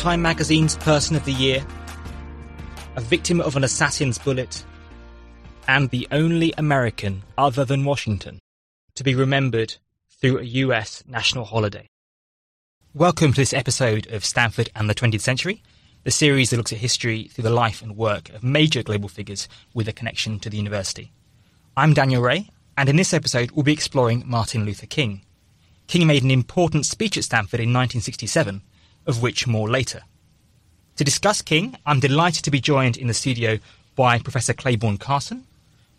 Time magazine's Person of the Year, a victim of an assassin's bullet, and the only American other than Washington to be remembered through a US national holiday. Welcome to this episode of Stanford and the 20th Century, the series that looks at history through the life and work of major global figures with a connection to the university. I'm Daniel Ray, and in this episode we'll be exploring Martin Luther King. King made an important speech at Stanford in 1967, of which more later. To discuss King, I'm delighted to be joined in the studio by Professor Clayborne Carson.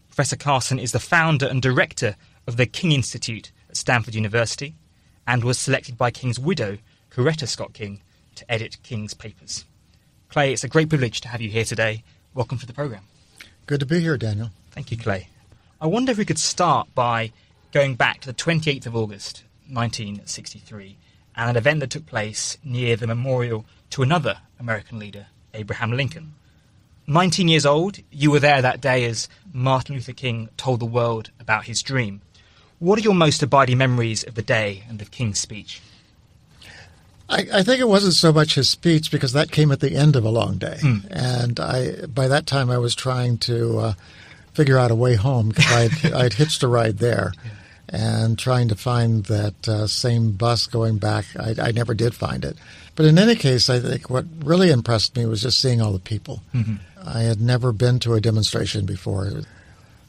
Professor Carson is the founder and director of the King Institute at Stanford University and was selected by King's widow, Coretta Scott King, to edit King's papers. Clay, it's a great privilege to have you here today. Welcome to the programme. Good to be here, Daniel. Thank you, Clay. I wonder if we could start by going back to the 28th of August, 1963, and an event that took place near the memorial to another American leader, Abraham Lincoln. 19 years old, you were there that day as Martin Luther King told the world about his dream. What are your most abiding memories of the day and of King's speech? I, I, think it wasn't so much his speech because that came at the end of a long day, mm. and I by that time I was trying to uh, figure out a way home because I'd, I'd hitched a ride there, and trying to find that uh, same bus going back. I, I, never did find it, but in any case, I think what really impressed me was just seeing all the people. Mm-hmm. I had never been to a demonstration before.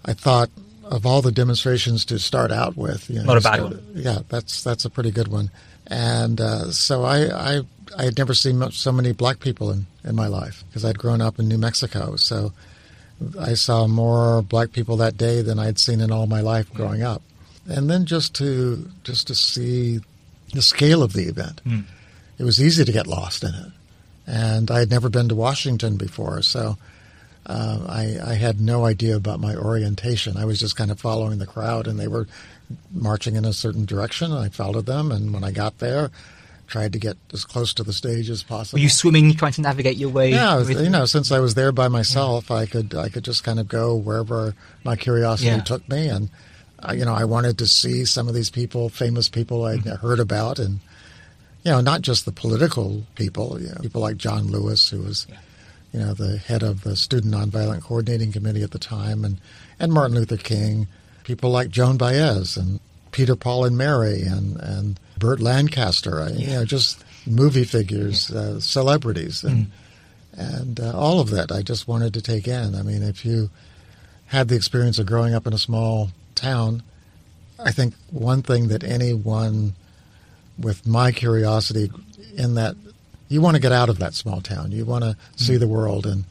I thought of all the demonstrations to start out with. You know, Not a bad one. Yeah, that's that's a pretty good one. And uh, so I, I, I had never seen much, so many black people in, in my life because I'd grown up in New Mexico. So I saw more black people that day than I'd seen in all my life growing up. And then just to just to see the scale of the event, mm. it was easy to get lost in it. And I had never been to Washington before, so uh, I, I, had no idea about my orientation. I was just kind of following the crowd, and they were marching in a certain direction. and I followed them, and when I got there, tried to get as close to the stage as possible. Were you swimming, trying to navigate your way? Yeah, was, you know, since I was there by myself, yeah. I could I could just kind of go wherever my curiosity yeah. took me, and you know, I wanted to see some of these people, famous people I'd mm-hmm. heard about, and you know, not just the political people, you know, people like John Lewis, who was. You know, the head of the Student Nonviolent Coordinating Committee at the time, and, and Martin Luther King, people like Joan Baez and Peter, Paul, and Mary, and and Burt Lancaster. You know, just movie figures, uh, celebrities, and mm. and uh, all of that. I just wanted to take in. I mean, if you had the experience of growing up in a small town, I think one thing that anyone with my curiosity in that you want to get out of that small town. You want to mm. see the world, and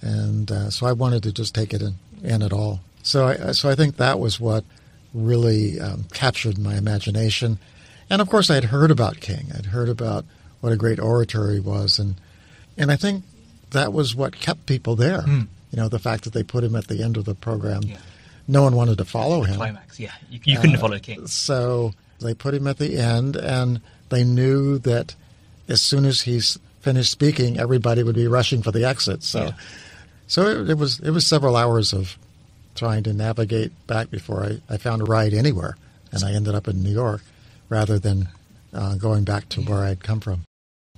and uh, so I wanted to just take it in, in it all. So I, so I think that was what really um, captured my imagination. And of course, I had heard about King. I'd heard about what a great orator he was, and and I think that was what kept people there. Mm. You know, the fact that they put him at the end of the program. Yeah. No one wanted to follow him. Climax, yeah. You, you couldn't uh, follow King. So they put him at the end, and they knew that as soon as he's finished speaking, everybody would be rushing for the exit. So, yeah. so it, it was it was several hours of trying to navigate back before I, I found a ride anywhere. And I ended up in New York rather than uh, going back to where I'd come from.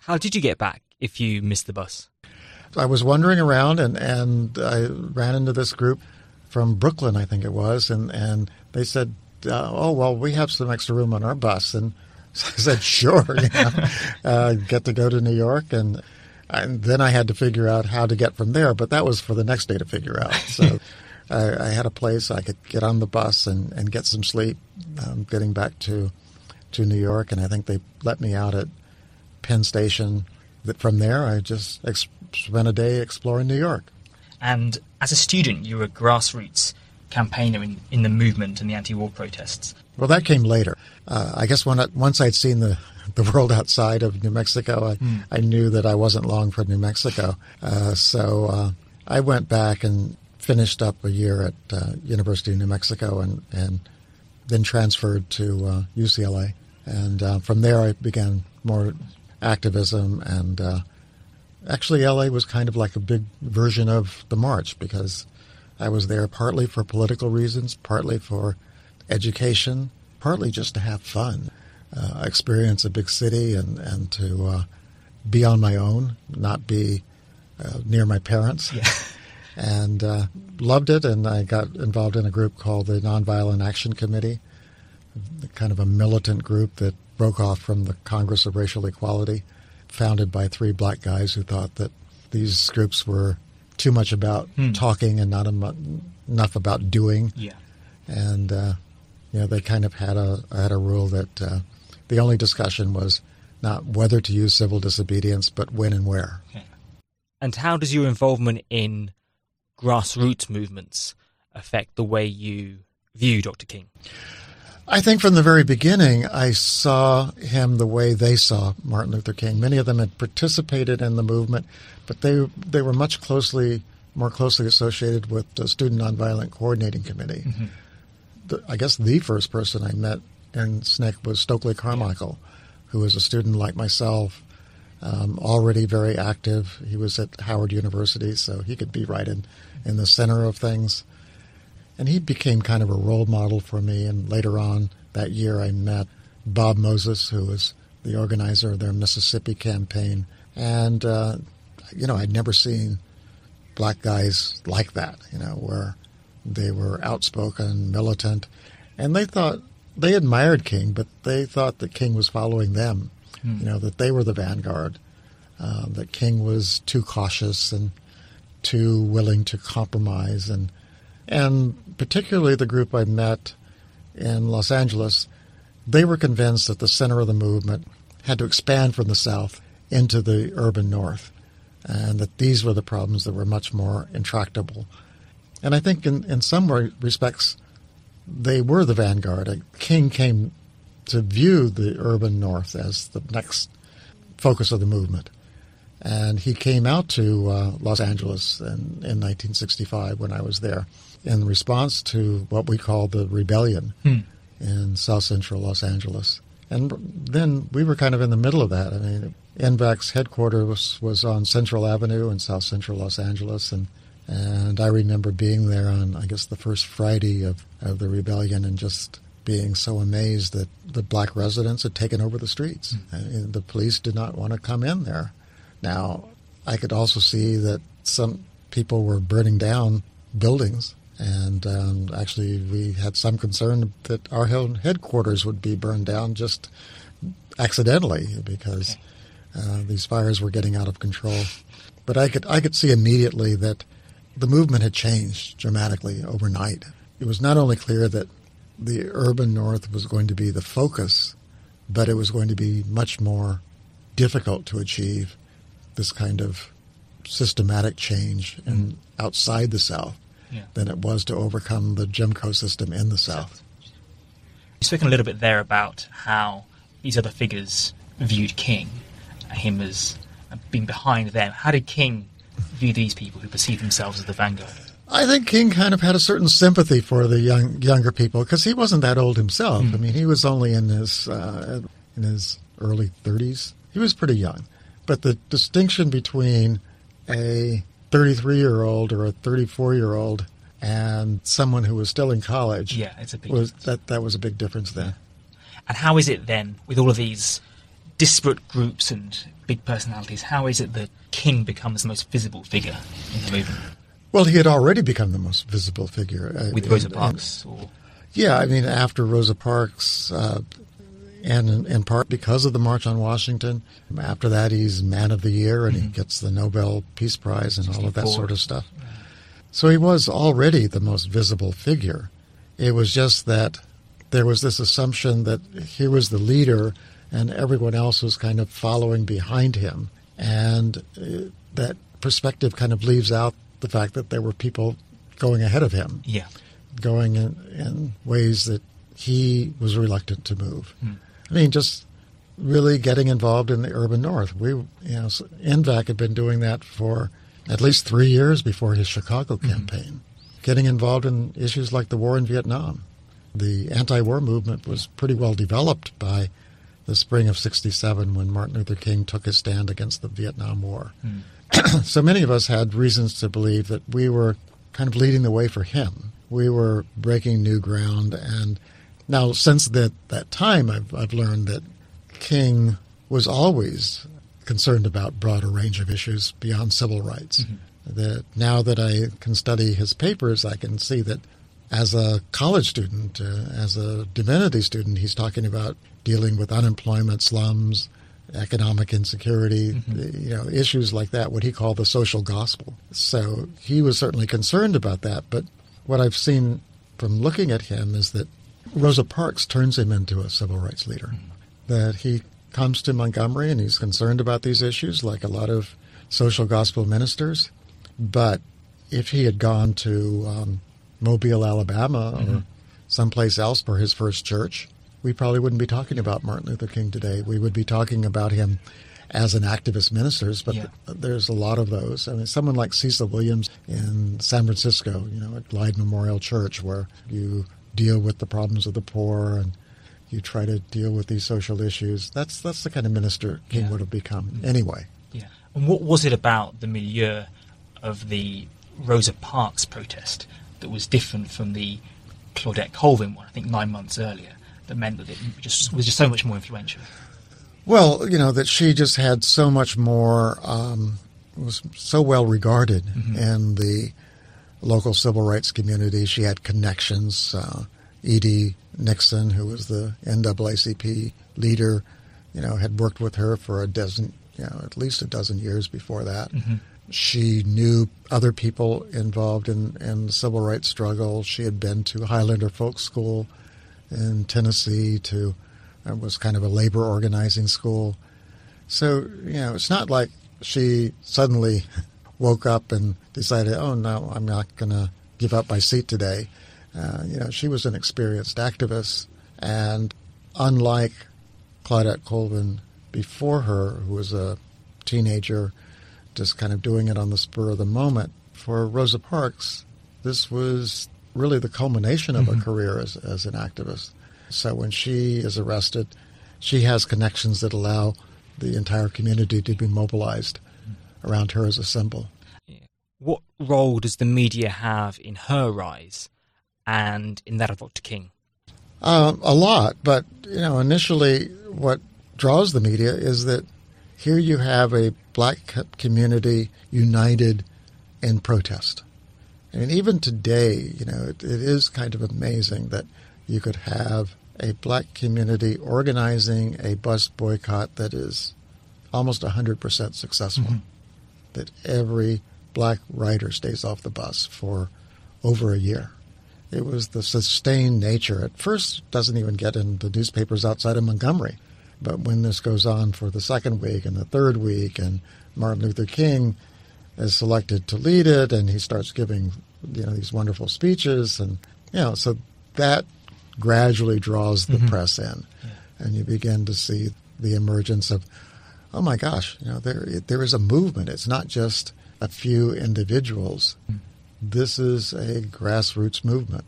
How did you get back if you missed the bus? I was wandering around and, and I ran into this group from Brooklyn, I think it was, and, and they said, uh, Oh, well, we have some extra room on our bus. And so I said, Sure, you know, uh, get to go to New York. And, and then I had to figure out how to get from there, but that was for the next day to figure out. So I, I, had a place I could get on the bus and, and get some sleep um, getting back to to New York, and I think they let me out at Penn Station. That from there, I just ex- spent a day exploring New York. And as a student, you were a grassroots campaigner in, in the movement and the anti-war protests. Well, that came later. Uh, I guess when I, once I'd seen the the world outside of New Mexico, I, mm. I knew that I wasn't long for New Mexico. Uh, so uh, I went back and finished up a year at uh, University of New Mexico and, and then transferred to uh, UCLA. And uh, from there, I began more activism. And uh, actually, LA was kind of like a big version of the march because I was there partly for political reasons, partly for education, partly just to have fun, uh, experience a big city, and, and to uh, be on my own, not be uh, near my parents. Yeah. and uh, loved it. And I got involved in a group called the Nonviolent Action Committee, kind of a militant group that broke off from the Congress of Racial Equality, founded by three black guys who thought that these groups were too much about hmm. talking and not enough about doing. Yeah. And uh, you know, they kind of had a had a rule that uh, the only discussion was not whether to use civil disobedience, but when and where. Okay. And how does your involvement in grassroots movements affect the way you view Dr. King? I think from the very beginning, I saw him the way they saw Martin Luther King. Many of them had participated in the movement, but they they were much closely more closely associated with the Student Nonviolent Coordinating Committee. Mm-hmm. The, I guess the first person I met in SNCC was Stokely Carmichael, who was a student like myself, um, already very active. He was at Howard University, so he could be right in, in the center of things. And he became kind of a role model for me. And later on that year, I met Bob Moses, who was the organizer of their Mississippi campaign. And, uh, you know, I'd never seen black guys like that, you know, where they were outspoken, militant. And they thought, they admired King, but they thought that King was following them, hmm. you know, that they were the vanguard, uh, that King was too cautious and too willing to compromise. And and particularly the group I met in Los Angeles, they were convinced that the center of the movement had to expand from the South into the urban North, and that these were the problems that were much more intractable. And I think in, in some respects, they were the vanguard. King came to view the urban North as the next focus of the movement. And he came out to uh, Los Angeles in, in 1965 when I was there in response to what we call the rebellion hmm. in South Central Los Angeles. And then we were kind of in the middle of that. I mean, NVAC's headquarters was, was on Central Avenue in South Central Los Angeles, and and I remember being there on I guess the first Friday of, of the rebellion and just being so amazed that the black residents had taken over the streets. Mm. the police did not want to come in there. Now, I could also see that some people were burning down buildings and um, actually, we had some concern that our headquarters would be burned down just accidentally because uh, these fires were getting out of control. But I could I could see immediately that the movement had changed dramatically overnight. It was not only clear that the urban north was going to be the focus, but it was going to be much more difficult to achieve this kind of systematic change in, outside the South yeah. than it was to overcome the Jim Crow system in the South. You've spoken a little bit there about how these other figures viewed King, him as being behind them. How did King view these people who perceive themselves as the vanguard? I think King kind of had a certain sympathy for the young younger people because he wasn't that old himself. Mm. I mean, he was only in his uh, in his early 30s. He was pretty young, but the distinction between a 33 year old or a 34 year old and someone who was still in college. Yeah, it's a big was, that that was a big difference there. And how is it then with all of these disparate groups and big personalities? How is it that King becomes the most visible figure in the movement? Well, he had already become the most visible figure uh, with Rosa Parks. And. Yeah, I mean, after Rosa Parks, uh, and in, in, part because of the March on Washington. After that, he's Man of the Year and mm-hmm. he gets the Nobel Peace Prize and all of that sort of stuff. So he was already the most visible figure. It was just that there was this assumption that he was the leader and everyone else was kind of following behind him. And uh, that perspective kind of leaves out the fact that there were people going ahead of him. Yeah. Going in, in ways that he was reluctant to move. Mm. I mean, just really getting involved in the urban north. We, you know, NVAC had been doing that for at least three years before his Chicago mm-hmm. campaign, mm-hmm. getting involved in issues like the war in Vietnam. The anti-war movement was pretty well developed by the spring of 67 when Martin Luther King took his stand against the Vietnam War. Mm. so many of us had reasons to believe that we were kind of leading the way for him. We were breaking new ground and now, since that, that time, I've, I've learned that King was always concerned about broader range of issues beyond civil rights. Mm-hmm. That now that I can study his papers, I can see that as a college student, uh, as a divinity student, he's talking about dealing with unemployment, slums, economic insecurity, mm-hmm. you know, issues like that, what he called the social gospel. So he was certainly concerned about that. But what I've seen from looking at him is that Rosa Parks turns him into a civil rights leader. Mm-hmm. That he comes to Montgomery and he's concerned about these issues, like a lot of social gospel ministers. But if he had gone to um, Mobile, Alabama, mm-hmm. or someplace else for his first church, we probably wouldn't be talking about Martin Luther King today. We would be talking about him as an activist minister, but yeah. th- there's a lot of those. I mean, someone like Cecil Williams in San Francisco, you know, at Glide Memorial Church, where you deal with the problems of the poor and you try to deal with these social issues. That's that's the kind of minister King yeah. would have become anyway. Yeah. And what was it about the milieu of the Rosa Parks protest that was different from the Claudette Colvin one? I think nine months earlier that meant that it just was just so much more influential? Well, you know that she just had so much more, um, was so well regarded mm-hmm. in the local civil rights community. She had connections. Uh, E.D. Nixon, who was the NAACP leader, you know, had worked with her for a dozen, you know, at least a dozen years before that. Mm-hmm. She knew other people involved in, in the civil rights struggle. She had been to Highlander Folk School in Tennessee to it uh, was kind of a labor organizing school. So, you know, it's not like she suddenly woke up and decided, oh, no, I'm not going to give up my seat today. Uh, you know, she was an experienced activist. And unlike Claudette Colvin before her, who was a teenager, just kind of doing it on the spur of the moment, for Rosa Parks, this was really the culmination of mm-hmm. a career as, as an activist. So when she is arrested, she has connections that allow the entire community to be mobilized around her as a symbol. What role does the media have in her rise and in that of Dr. King? Uh, a lot, but you know, initially, what draws the media is that here you have a black community united in protest. I mean, even today, you know, it, it is kind of amazing that you could have a black community organizing a bus boycott that is almost 100% successful. Mm-hmm. That every black rider stays off the bus for over a year. It was the sustained nature. At first, doesn't even get in the newspapers outside of Montgomery. But when this goes on for the second week and the third week, and Martin Luther King is selected to lead it, and he starts giving you know these wonderful speeches, and you know so that gradually draws the mm-hmm. press in, yeah. and you begin to see the emergence of, oh my gosh, you know there there is a movement. It's not just a few individuals. This is a grassroots movement.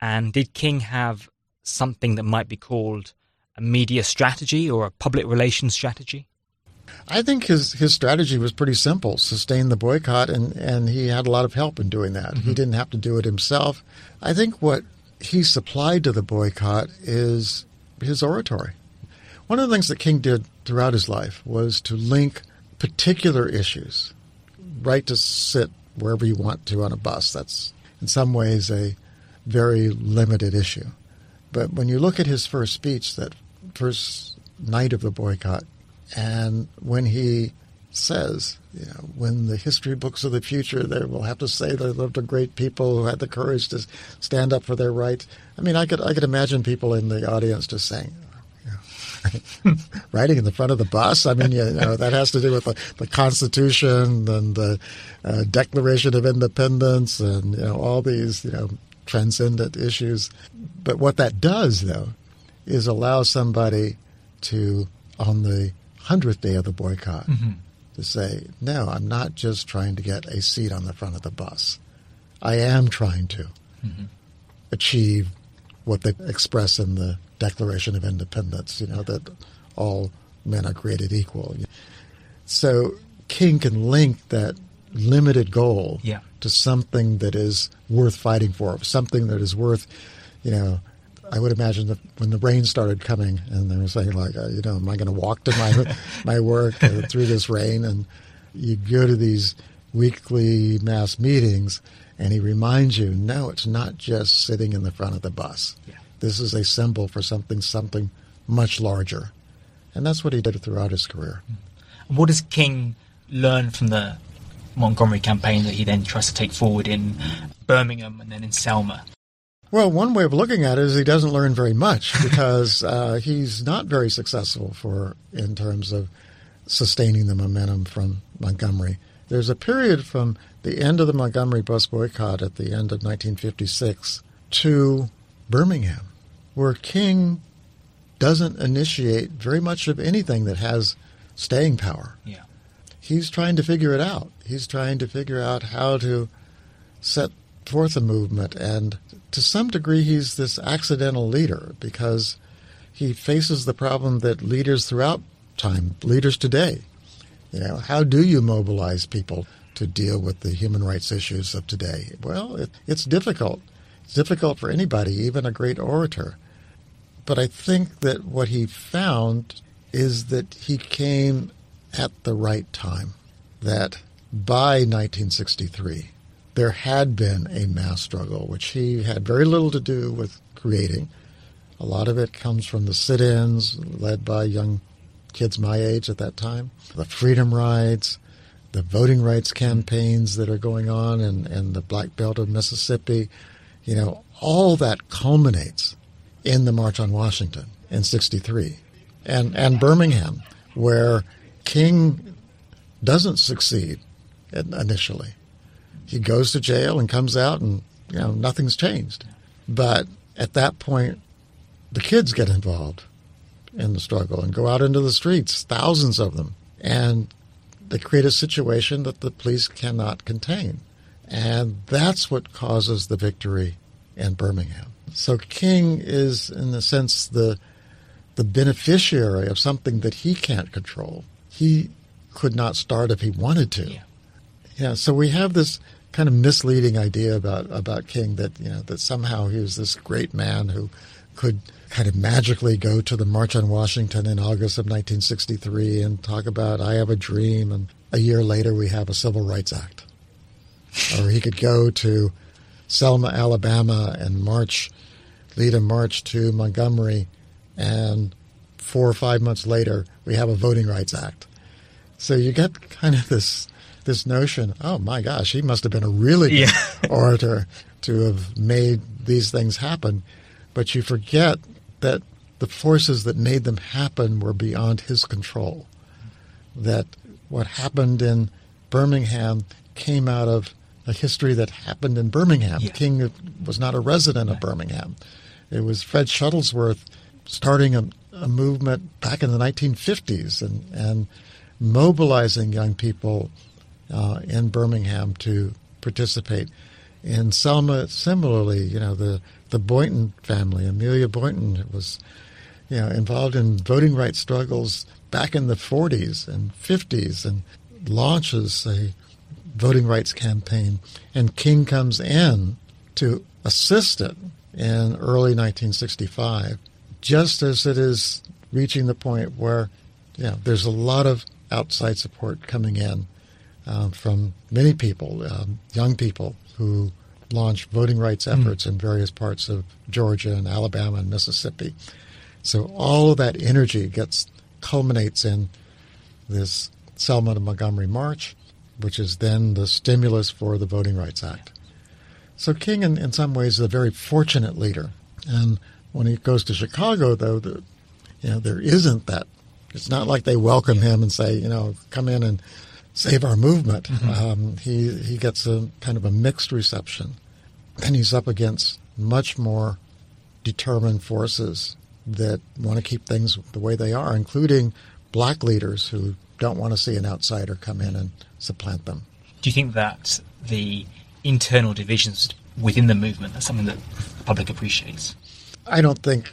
And did King have something that might be called a media strategy or a public relations strategy? I think his, his strategy was pretty simple sustain the boycott, and, and he had a lot of help in doing that. Mm-hmm. He didn't have to do it himself. I think what he supplied to the boycott is his oratory. One of the things that King did throughout his life was to link particular issues, right to sit wherever you want to on a bus. That's in some ways a very limited issue. But when you look at his first speech, that first night of the boycott, and when he says, you know, when the history books of the future, they will have to say they lived a great people who had the courage to stand up for their rights. I mean, I could I could imagine people in the audience just saying, riding in the front of the bus. I mean, you know, that has to do with the, the Constitution and the uh, Declaration of Independence and you know all these you know transcendent issues. But what that does, though, is allow somebody to on the hundredth day of the boycott mm-hmm. to say, no, I'm not just trying to get a seat on the front of the bus. I am trying to mm-hmm. achieve what they express in the Declaration of Independence, you know, that all men are created equal. So King can link that limited goal yeah. to something that is worth fighting for, something that is worth, you know, I would imagine that when the rain started coming, and they were saying like, uh, you know, am I going to walk to my my work uh, through this rain? And you go to these weekly mass meetings, and he reminds you, no, it's not just sitting in the front of the bus. Yeah. This is a symbol for something, something much larger, and that's what he did throughout his career. What does King learn from the Montgomery campaign that he then tries to take forward in Birmingham and then in Selma? Well, one way of looking at it is he doesn't learn very much because uh, he's not very successful for in terms of sustaining the momentum from Montgomery. There's a period from the end of the Montgomery bus boycott at the end of 1956 to Birmingham where King doesn't initiate very much of anything that has staying power. Yeah. He's trying to figure it out. He's trying to figure out how to set forth a movement. And to some degree, he's this accidental leader because he faces the problem that leaders throughout time, leaders today, you know, how do you mobilize people to deal with the human rights issues of today? Well, it, it's difficult. It's difficult for anybody, even a great orator. But I think that what he found is that he came at the right time. That by 1963, there had been a mass struggle, which he had very little to do with creating. A lot of it comes from the sit ins led by young kids my age at that time, the freedom rides, the voting rights campaigns that are going on in, in the Black Belt of Mississippi. You know, all that culminates in the March on Washington in 63 and, and Birmingham, where King doesn't succeed initially he goes to jail and comes out, and you know nothing's changed. But at that point, the kids get involved in the struggle and go out into the streets, thousands of them, and they create a situation that the police cannot contain. And that's what causes the victory in Birmingham. So King is, in a sense, the the beneficiary of something that he can't control. He could not start if he wanted to. Yeah. yeah so we have this kind of misleading idea about about King that you know that somehow he was this great man who could kind of magically go to the March on Washington in August of 1963 and talk about I have a dream and a year later we have a Civil Rights Act. or he could go to Selma, Alabama and march lead a march to Montgomery and four or five months later we have a Voting Rights Act. So you get kind of this this notion, oh my gosh, he must have been a really good yeah. orator to have made these things happen. But you forget that the forces that made them happen were beyond his control. That what happened in Birmingham came out of a history that happened in Birmingham. Yeah. King was not a resident of Birmingham. It was Fred Shuttlesworth starting a, a movement back in the 1950s and, and mobilizing young people uh, in Birmingham to participate. In Selma, similarly, you know, the, the Boynton family, Amelia Boynton, was you know, involved in voting rights struggles back in the 40s and 50s and launches a voting rights campaign. And King comes in to assist it in early 1965, just as it is reaching the point where you know, there's a lot of outside support coming in uh, from many people, um, young people who launched voting rights hmm. efforts mm. in various parts of Georgia and Alabama and Mississippi. So all of that energy gets culminates in this Selma to Montgomery March, which is then the stimulus for the Voting Rights Act. So King, in, in some ways, is a very fortunate leader. And when he goes to Chicago, though, the, you know, there isn't that. It's not like they welcome him and say, you know, come in and save our movement. Mm-hmm. Um, he he gets a kind of a mixed reception, and he's up against much more determined forces that want to keep things the way they are, including black leaders who don't want to see an outsider come in and supplant them. Do you think that the internal divisions within the movement are something that the public appreciates? I don't think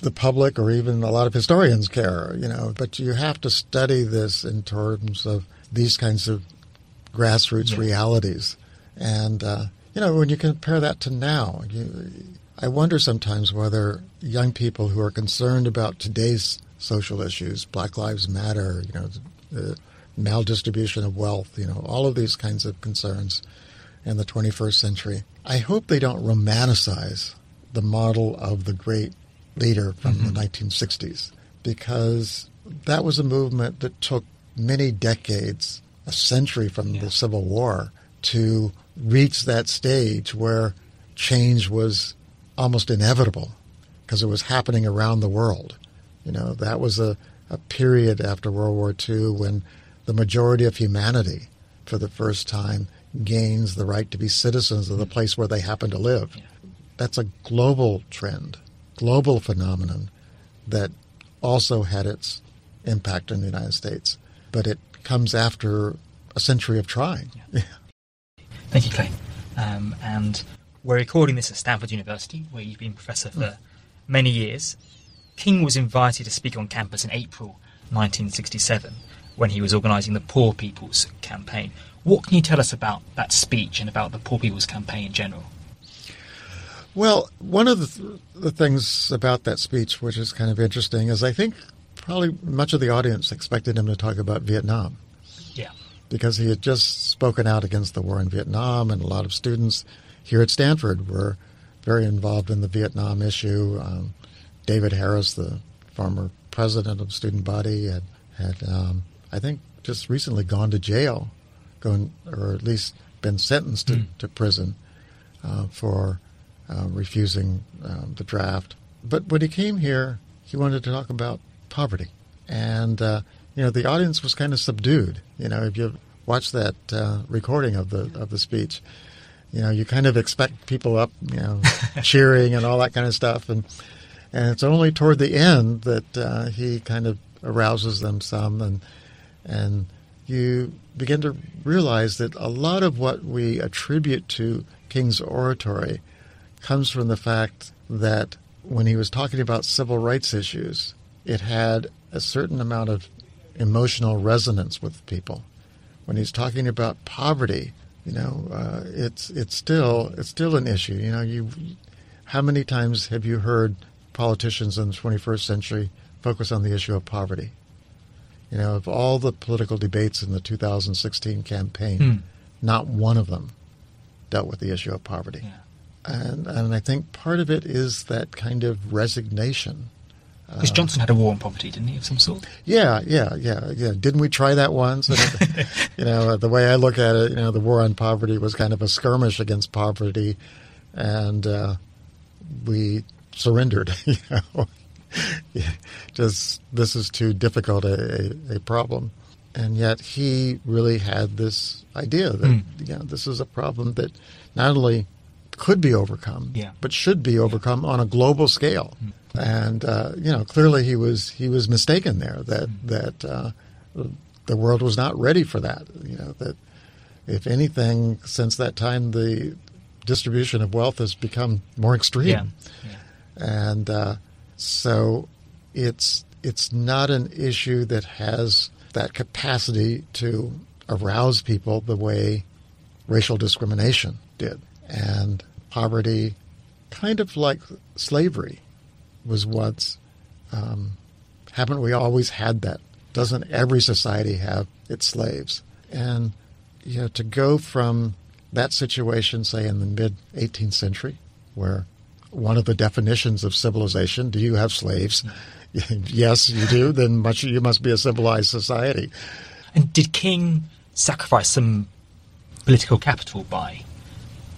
the public or even a lot of historians care, you know, but you have to study this in terms of these kinds of grassroots yeah. realities. And, uh, you know, when you compare that to now, you, I wonder sometimes whether young people who are concerned about today's social issues, Black Lives Matter, you know, the maldistribution of wealth, you know, all of these kinds of concerns in the 21st century. I hope they don't romanticize the model of the great leader from mm-hmm. the 1960s because that was a movement that took many decades, a century from yeah. the Civil War, to reach that stage where change was almost inevitable because it was happening around the world. You know, that was a, a period after World War II when the majority of humanity, for the first time, gains the right to be citizens of the mm-hmm. place where they happen to live. That's a global trend, global phenomenon that also had its impact in the United States, but it comes after a century of trying. Yeah. Thank you, Clay. Um, and we're recording this at Stanford University, where you've been professor for mm. many years. King was invited to speak on campus in April 1967 when he was organising the Poor People's Campaign. What can you tell us about that speech and about the Poor People's Campaign in general? Well, one of the, th- the things about that speech, which is kind of interesting, is I think probably much of the audience expected him to talk about Vietnam. Because he had just spoken out against the war in Vietnam, and a lot of students here at Stanford were very involved in the Vietnam issue. Um, David Harris, the former president of student body, had, had um, I think, just recently gone to jail, going or at least been sentenced to, mm. to prison uh, for uh, refusing um, the draft. But when he came here, he wanted to talk about poverty, and uh, you know the audience was kind of subdued. You know, if you watch that uh, recording of the of the speech, you know you kind of expect people up, you know, cheering and all that kind of stuff, and and it's only toward the end that uh, he kind of arouses them some, and and you begin to realize that a lot of what we attribute to King's oratory comes from the fact that when he was talking about civil rights issues, it had a certain amount of emotional resonance with people. When he's talking about poverty, you know, uh, it's it's still it's still an issue. You know, you how many times have you heard politicians in the 21st century focus on the issue of poverty? You know, of all the political debates in the 2016 campaign, hmm. not one of them dealt with the issue of poverty. Yeah. And, and I think part of it is that kind of resignation. Because Johnson had a war on poverty, didn't he, of some sort? Yeah, yeah, yeah, yeah. Didn't we try that once? you know, the way I look at it, you know, the war on poverty was kind of a skirmish against poverty, and uh, we surrendered. You know, just this is too difficult a, a, a, problem, and yet he really had this idea that mm. you know, this is a problem that not only could be overcome, yeah. but should be overcome yeah. on a global scale. Mm. And uh, you know, clearly he was he was mistaken there that mm. that uh, the world was not ready for that. You know that if anything, since that time, the distribution of wealth has become more extreme. Yeah. And uh, so it's it's not an issue that has that capacity to arouse people the way racial discrimination did. And poverty, kind of like slavery, was once. Um, haven't we always had that? Doesn't every society have its slaves? And you know, to go from that situation, say in the mid 18th century, where one of the definitions of civilization, do you have slaves? yes, you do. Then much you must be a civilized society. And did King sacrifice some political capital by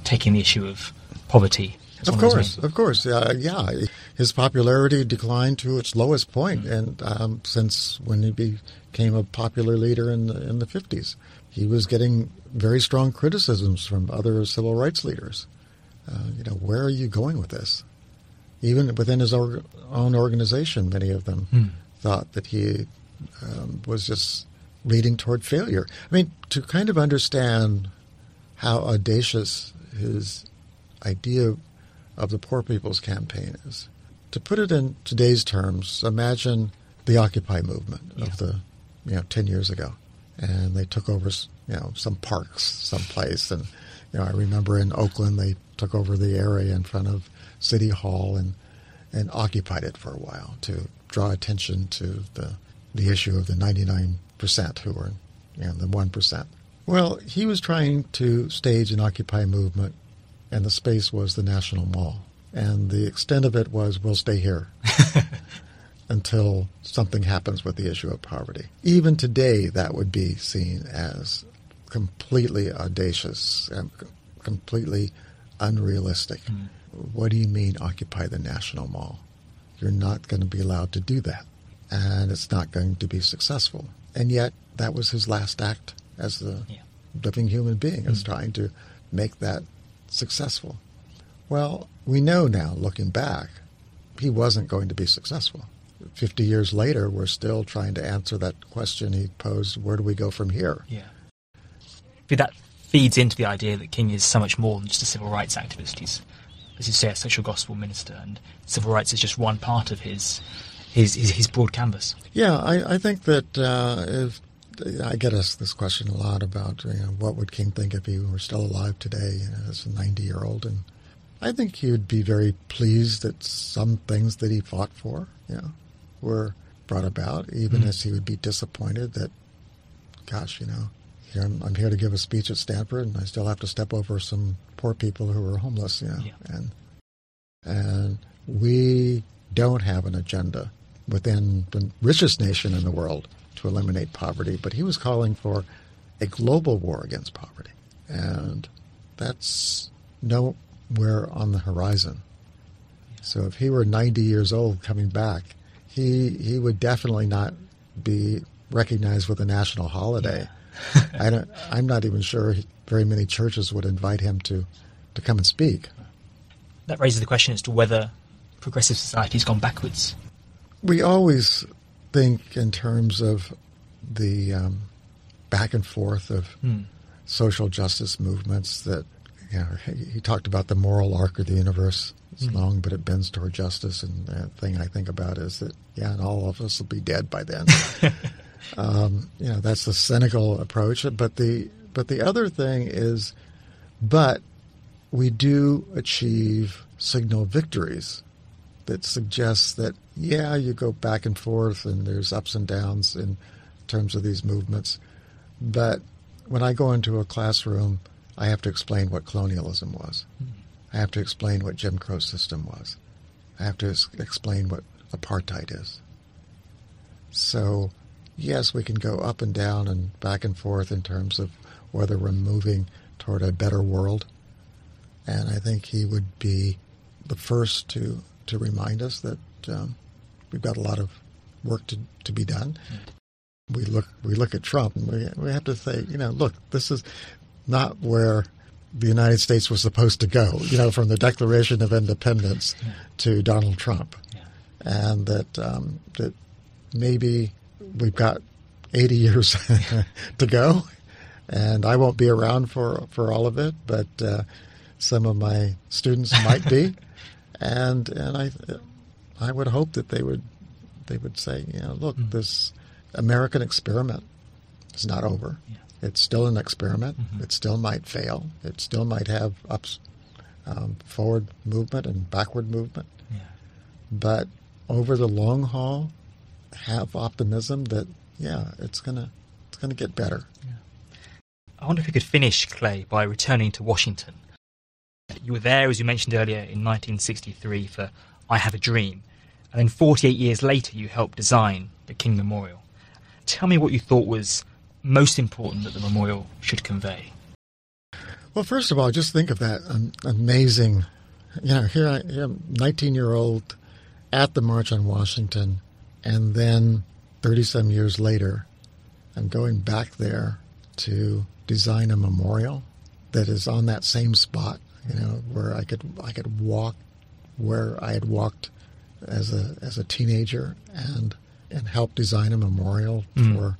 taking the issue of poverty. Of course, of course, uh, yeah. His popularity declined to its lowest point, mm-hmm. and um, since when he became a popular leader in the, in the fifties, he was getting very strong criticisms from other civil rights leaders. Uh, you know, where are you going with this? Even within his or- own organization, many of them mm. thought that he um, was just leading toward failure. I mean, to kind of understand how audacious his idea of the Poor People's Campaign is. To put it in today's terms, imagine the Occupy movement yeah. of the, you know, 10 years ago. And they took over, you know, some parks someplace. And, you know, I remember in Oakland they took over the area in front of City Hall and and occupied it for a while to draw attention to the the issue of the 99% who were you know, the 1%. Well, he was trying to stage an Occupy movement, and the space was the National Mall. And the extent of it was, we'll stay here until something happens with the issue of poverty. Even today, that would be seen as completely audacious and completely unrealistic. Mm. What do you mean, occupy the National Mall? You're not going to be allowed to do that, and it's not going to be successful. And yet, that was his last act as a yeah. living human being, is trying to make that successful. Well, we know now, looking back, he wasn't going to be successful. 50 years later, we're still trying to answer that question he posed where do we go from here? Yeah. That feeds into the idea that King is so much more than just a civil rights activist. He's, as you say, a social gospel minister, and civil rights is just one part of his his, his, his broad canvas. Yeah, I, I think that uh, if I get asked this question a lot about you know, what would King think if he were still alive today you know, as a 90 year old, and I think he would be very pleased that some things that he fought for, you know, were brought about, even mm-hmm. as he would be disappointed that, gosh, you know, here I'm, I'm, here to give a speech at Stanford, and I still have to step over some poor people who are homeless, you know, yeah. and and we don't have an agenda within the richest nation in the world to eliminate poverty, but he was calling for a global war against poverty. And that's nowhere on the horizon. So if he were 90 years old coming back, he he would definitely not be recognized with a national holiday. Yeah. I don't, I'm not even sure very many churches would invite him to, to come and speak. That raises the question as to whether progressive society has gone backwards we always think in terms of the um, back and forth of mm. social justice movements that you know, he, he, talked about the moral arc of the universe. It's mm. long, but it bends toward justice. And the thing I think about is that, yeah, and all of us will be dead by then. um, you know, that's the cynical approach. But the but the other thing is, but we do achieve signal victories that suggests that yeah, you go back and forth and there's ups and downs in terms of these movements. But when I go into a classroom, I have to explain what colonialism was. I have to explain what Jim Crow system was. I have to explain what apartheid is. So, yes, we can go up and down and back and forth in terms of whether we're moving toward a better world. And I think he would be the first to, to remind us that um, we've got a lot of work to, to be done. We look we look at Trump and we we have to say, you know, look, this is not where the United States was supposed to go, you know, from the Declaration of Independence yeah. to Donald Trump. Yeah. And that um, that maybe we've got 80 years to go, and I won't be around for, for all of it, but uh, some of my students might be, and and I I would hope that they would they would say, you know, look, mm-hmm. this American experiment is not over. Yeah. It's still an experiment. Mm-hmm. It still might fail. It still might have ups, um, forward movement and backward movement. Yeah. But over the long haul, have optimism that yeah, it's gonna it's gonna get better. Yeah. I wonder if you could finish, Clay, by returning to Washington. You were there, as you mentioned earlier, in 1963 for I Have a Dream and then 48 years later you helped design the King Memorial. Tell me what you thought was most important that the memorial should convey. Well, first of all, just think of that um, amazing, you know, here I am, 19 year old at the March on Washington, and then 30 some years later, I'm going back there to design a memorial that is on that same spot, you know, where I could I could walk where I had walked as a as a teenager and and helped design a memorial mm. for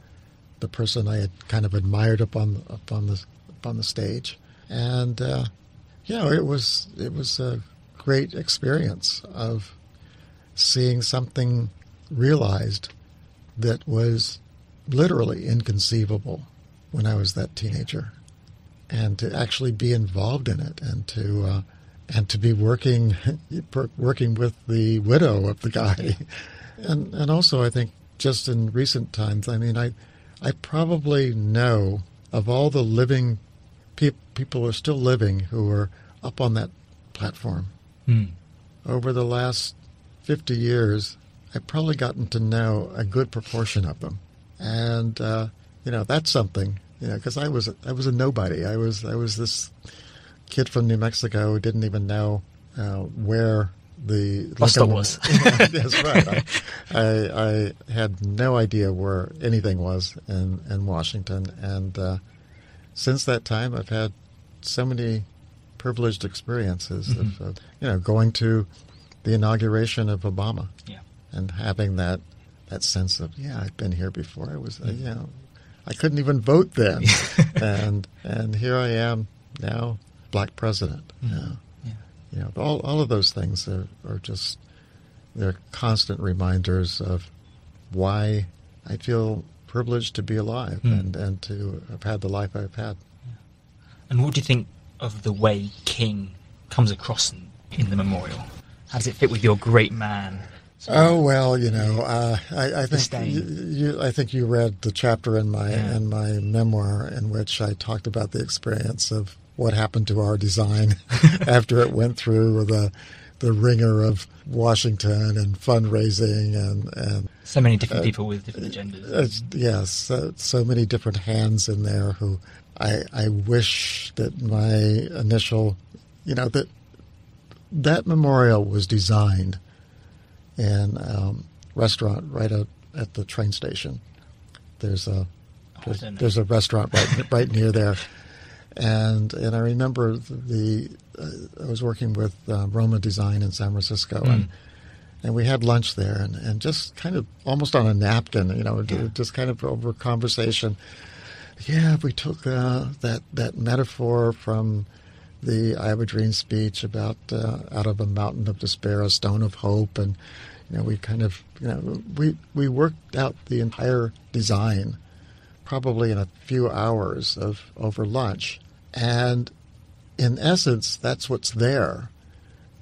the person I had kind of admired up on up on the up on the stage, and uh, you know it was it was a great experience of seeing something realized that was literally inconceivable when I was that teenager, and to actually be involved in it and to uh, and to be working working with the widow of the guy, and and also I think just in recent times, I mean, I I probably know of all the living pe- people who are still living who are up on that platform. Mm. Over the last 50 years, I've probably gotten to know a good proportion of them. And, uh, you know, that's something, you know, because I was, I was a nobody. I was, I was this kid from New Mexico who didn't even know uh, where the Boston was. That's right. I, I, I, had no idea where anything was in, in Washington. And uh, since that time, I've had so many privileged experiences mm-hmm. of, you know, going to the inauguration of Obama yeah. and having that that sense of, yeah, I've been here before. I was, uh, mm-hmm. uh, you know, I couldn't even vote then. and and here I am now, black president. Mm-hmm. Know, yeah. you know, all, all of those things are, are just, they're constant reminders of why I feel privileged to be alive mm. and, and to have had the life I've had. And what do you think of the way King comes across in, in the memorial? How does it fit with your great man? Oh well, you know, uh, I, I, think you, you, I think you read the chapter in my yeah. in my memoir in which I talked about the experience of what happened to our design after it went through the the wringer of Washington and fundraising and, and so many different uh, people with different agendas. Uh, yes, uh, so many different hands in there who I I wish that my initial, you know that that memorial was designed in a um, restaurant right at, at the train station. There's a there's, there's a restaurant right right near there and and I remember the uh, I was working with uh, Roma Design in San Francisco, mm. and and we had lunch there, and, and just kind of almost on a napkin, you know, yeah. just kind of over conversation. Yeah, we took uh, that that metaphor from the I Have a Dream speech about uh, out of a mountain of despair, a stone of hope, and you know, we kind of you know we we worked out the entire design probably in a few hours of over lunch. And in essence, that's what's there.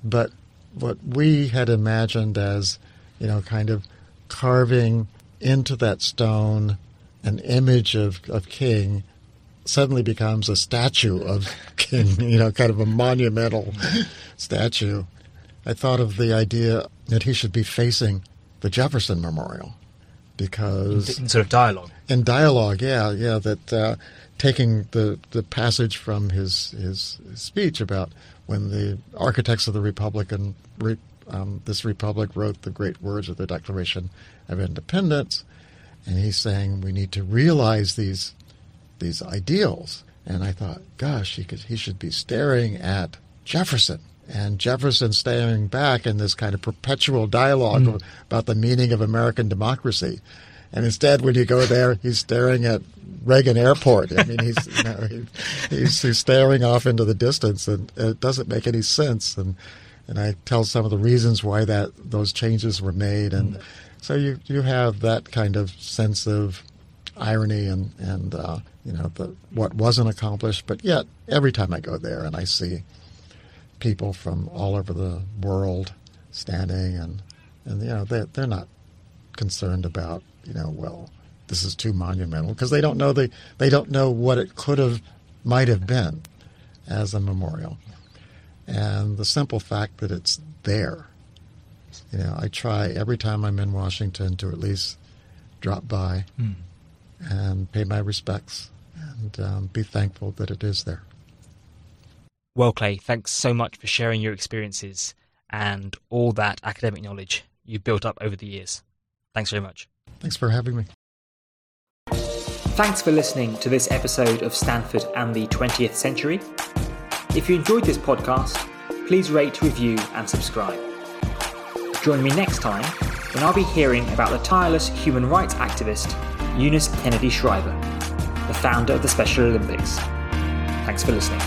But what we had imagined as, you know, kind of carving into that stone an image of, of King suddenly becomes a statue of King, you know, kind of a monumental statue. I thought of the idea that he should be facing the Jefferson Memorial because in sort of dialogue. In dialogue, yeah, yeah. That uh, taking the the passage from his, his, speech about when the architects of the Republican re, um, this republic wrote the great words of the Declaration of Independence, and he's saying we need to realize these these ideals. And I thought, gosh, he could he should be staring at Jefferson and Jefferson staring back in this kind of perpetual dialogue mm. about the meaning of American democracy. And instead, when you go there, he's staring at Reagan Airport. I mean, he's you know, he, he's, he's staring off into the distance, and it doesn't make any sense. And and I tell some of the reasons why that those changes were made, and mm. so you you have that kind of sense of irony and and uh, you know the, what wasn't accomplished. But yet, every time I go there and I see people from all over the world standing, and and you know they they're not concerned about you know well this is too monumental because they don't know the they don't know what it could have might have been as a memorial, and the simple fact that it's there. You know, I try every time I'm in Washington to at least drop by mm. And pay my respects and um, be thankful that it is there. Well, Clay, thanks so much for sharing your experiences and all that academic knowledge you've built up over the years. Thanks very much. Thanks for having me. Thanks for listening to this episode of Stanford and the 20th Century. If you enjoyed this podcast, please rate, review, and subscribe. Join me next time when I'll be hearing about the tireless human rights activist Eunice Kennedy Shriver, the founder of the Special Olympics. Thanks for listening.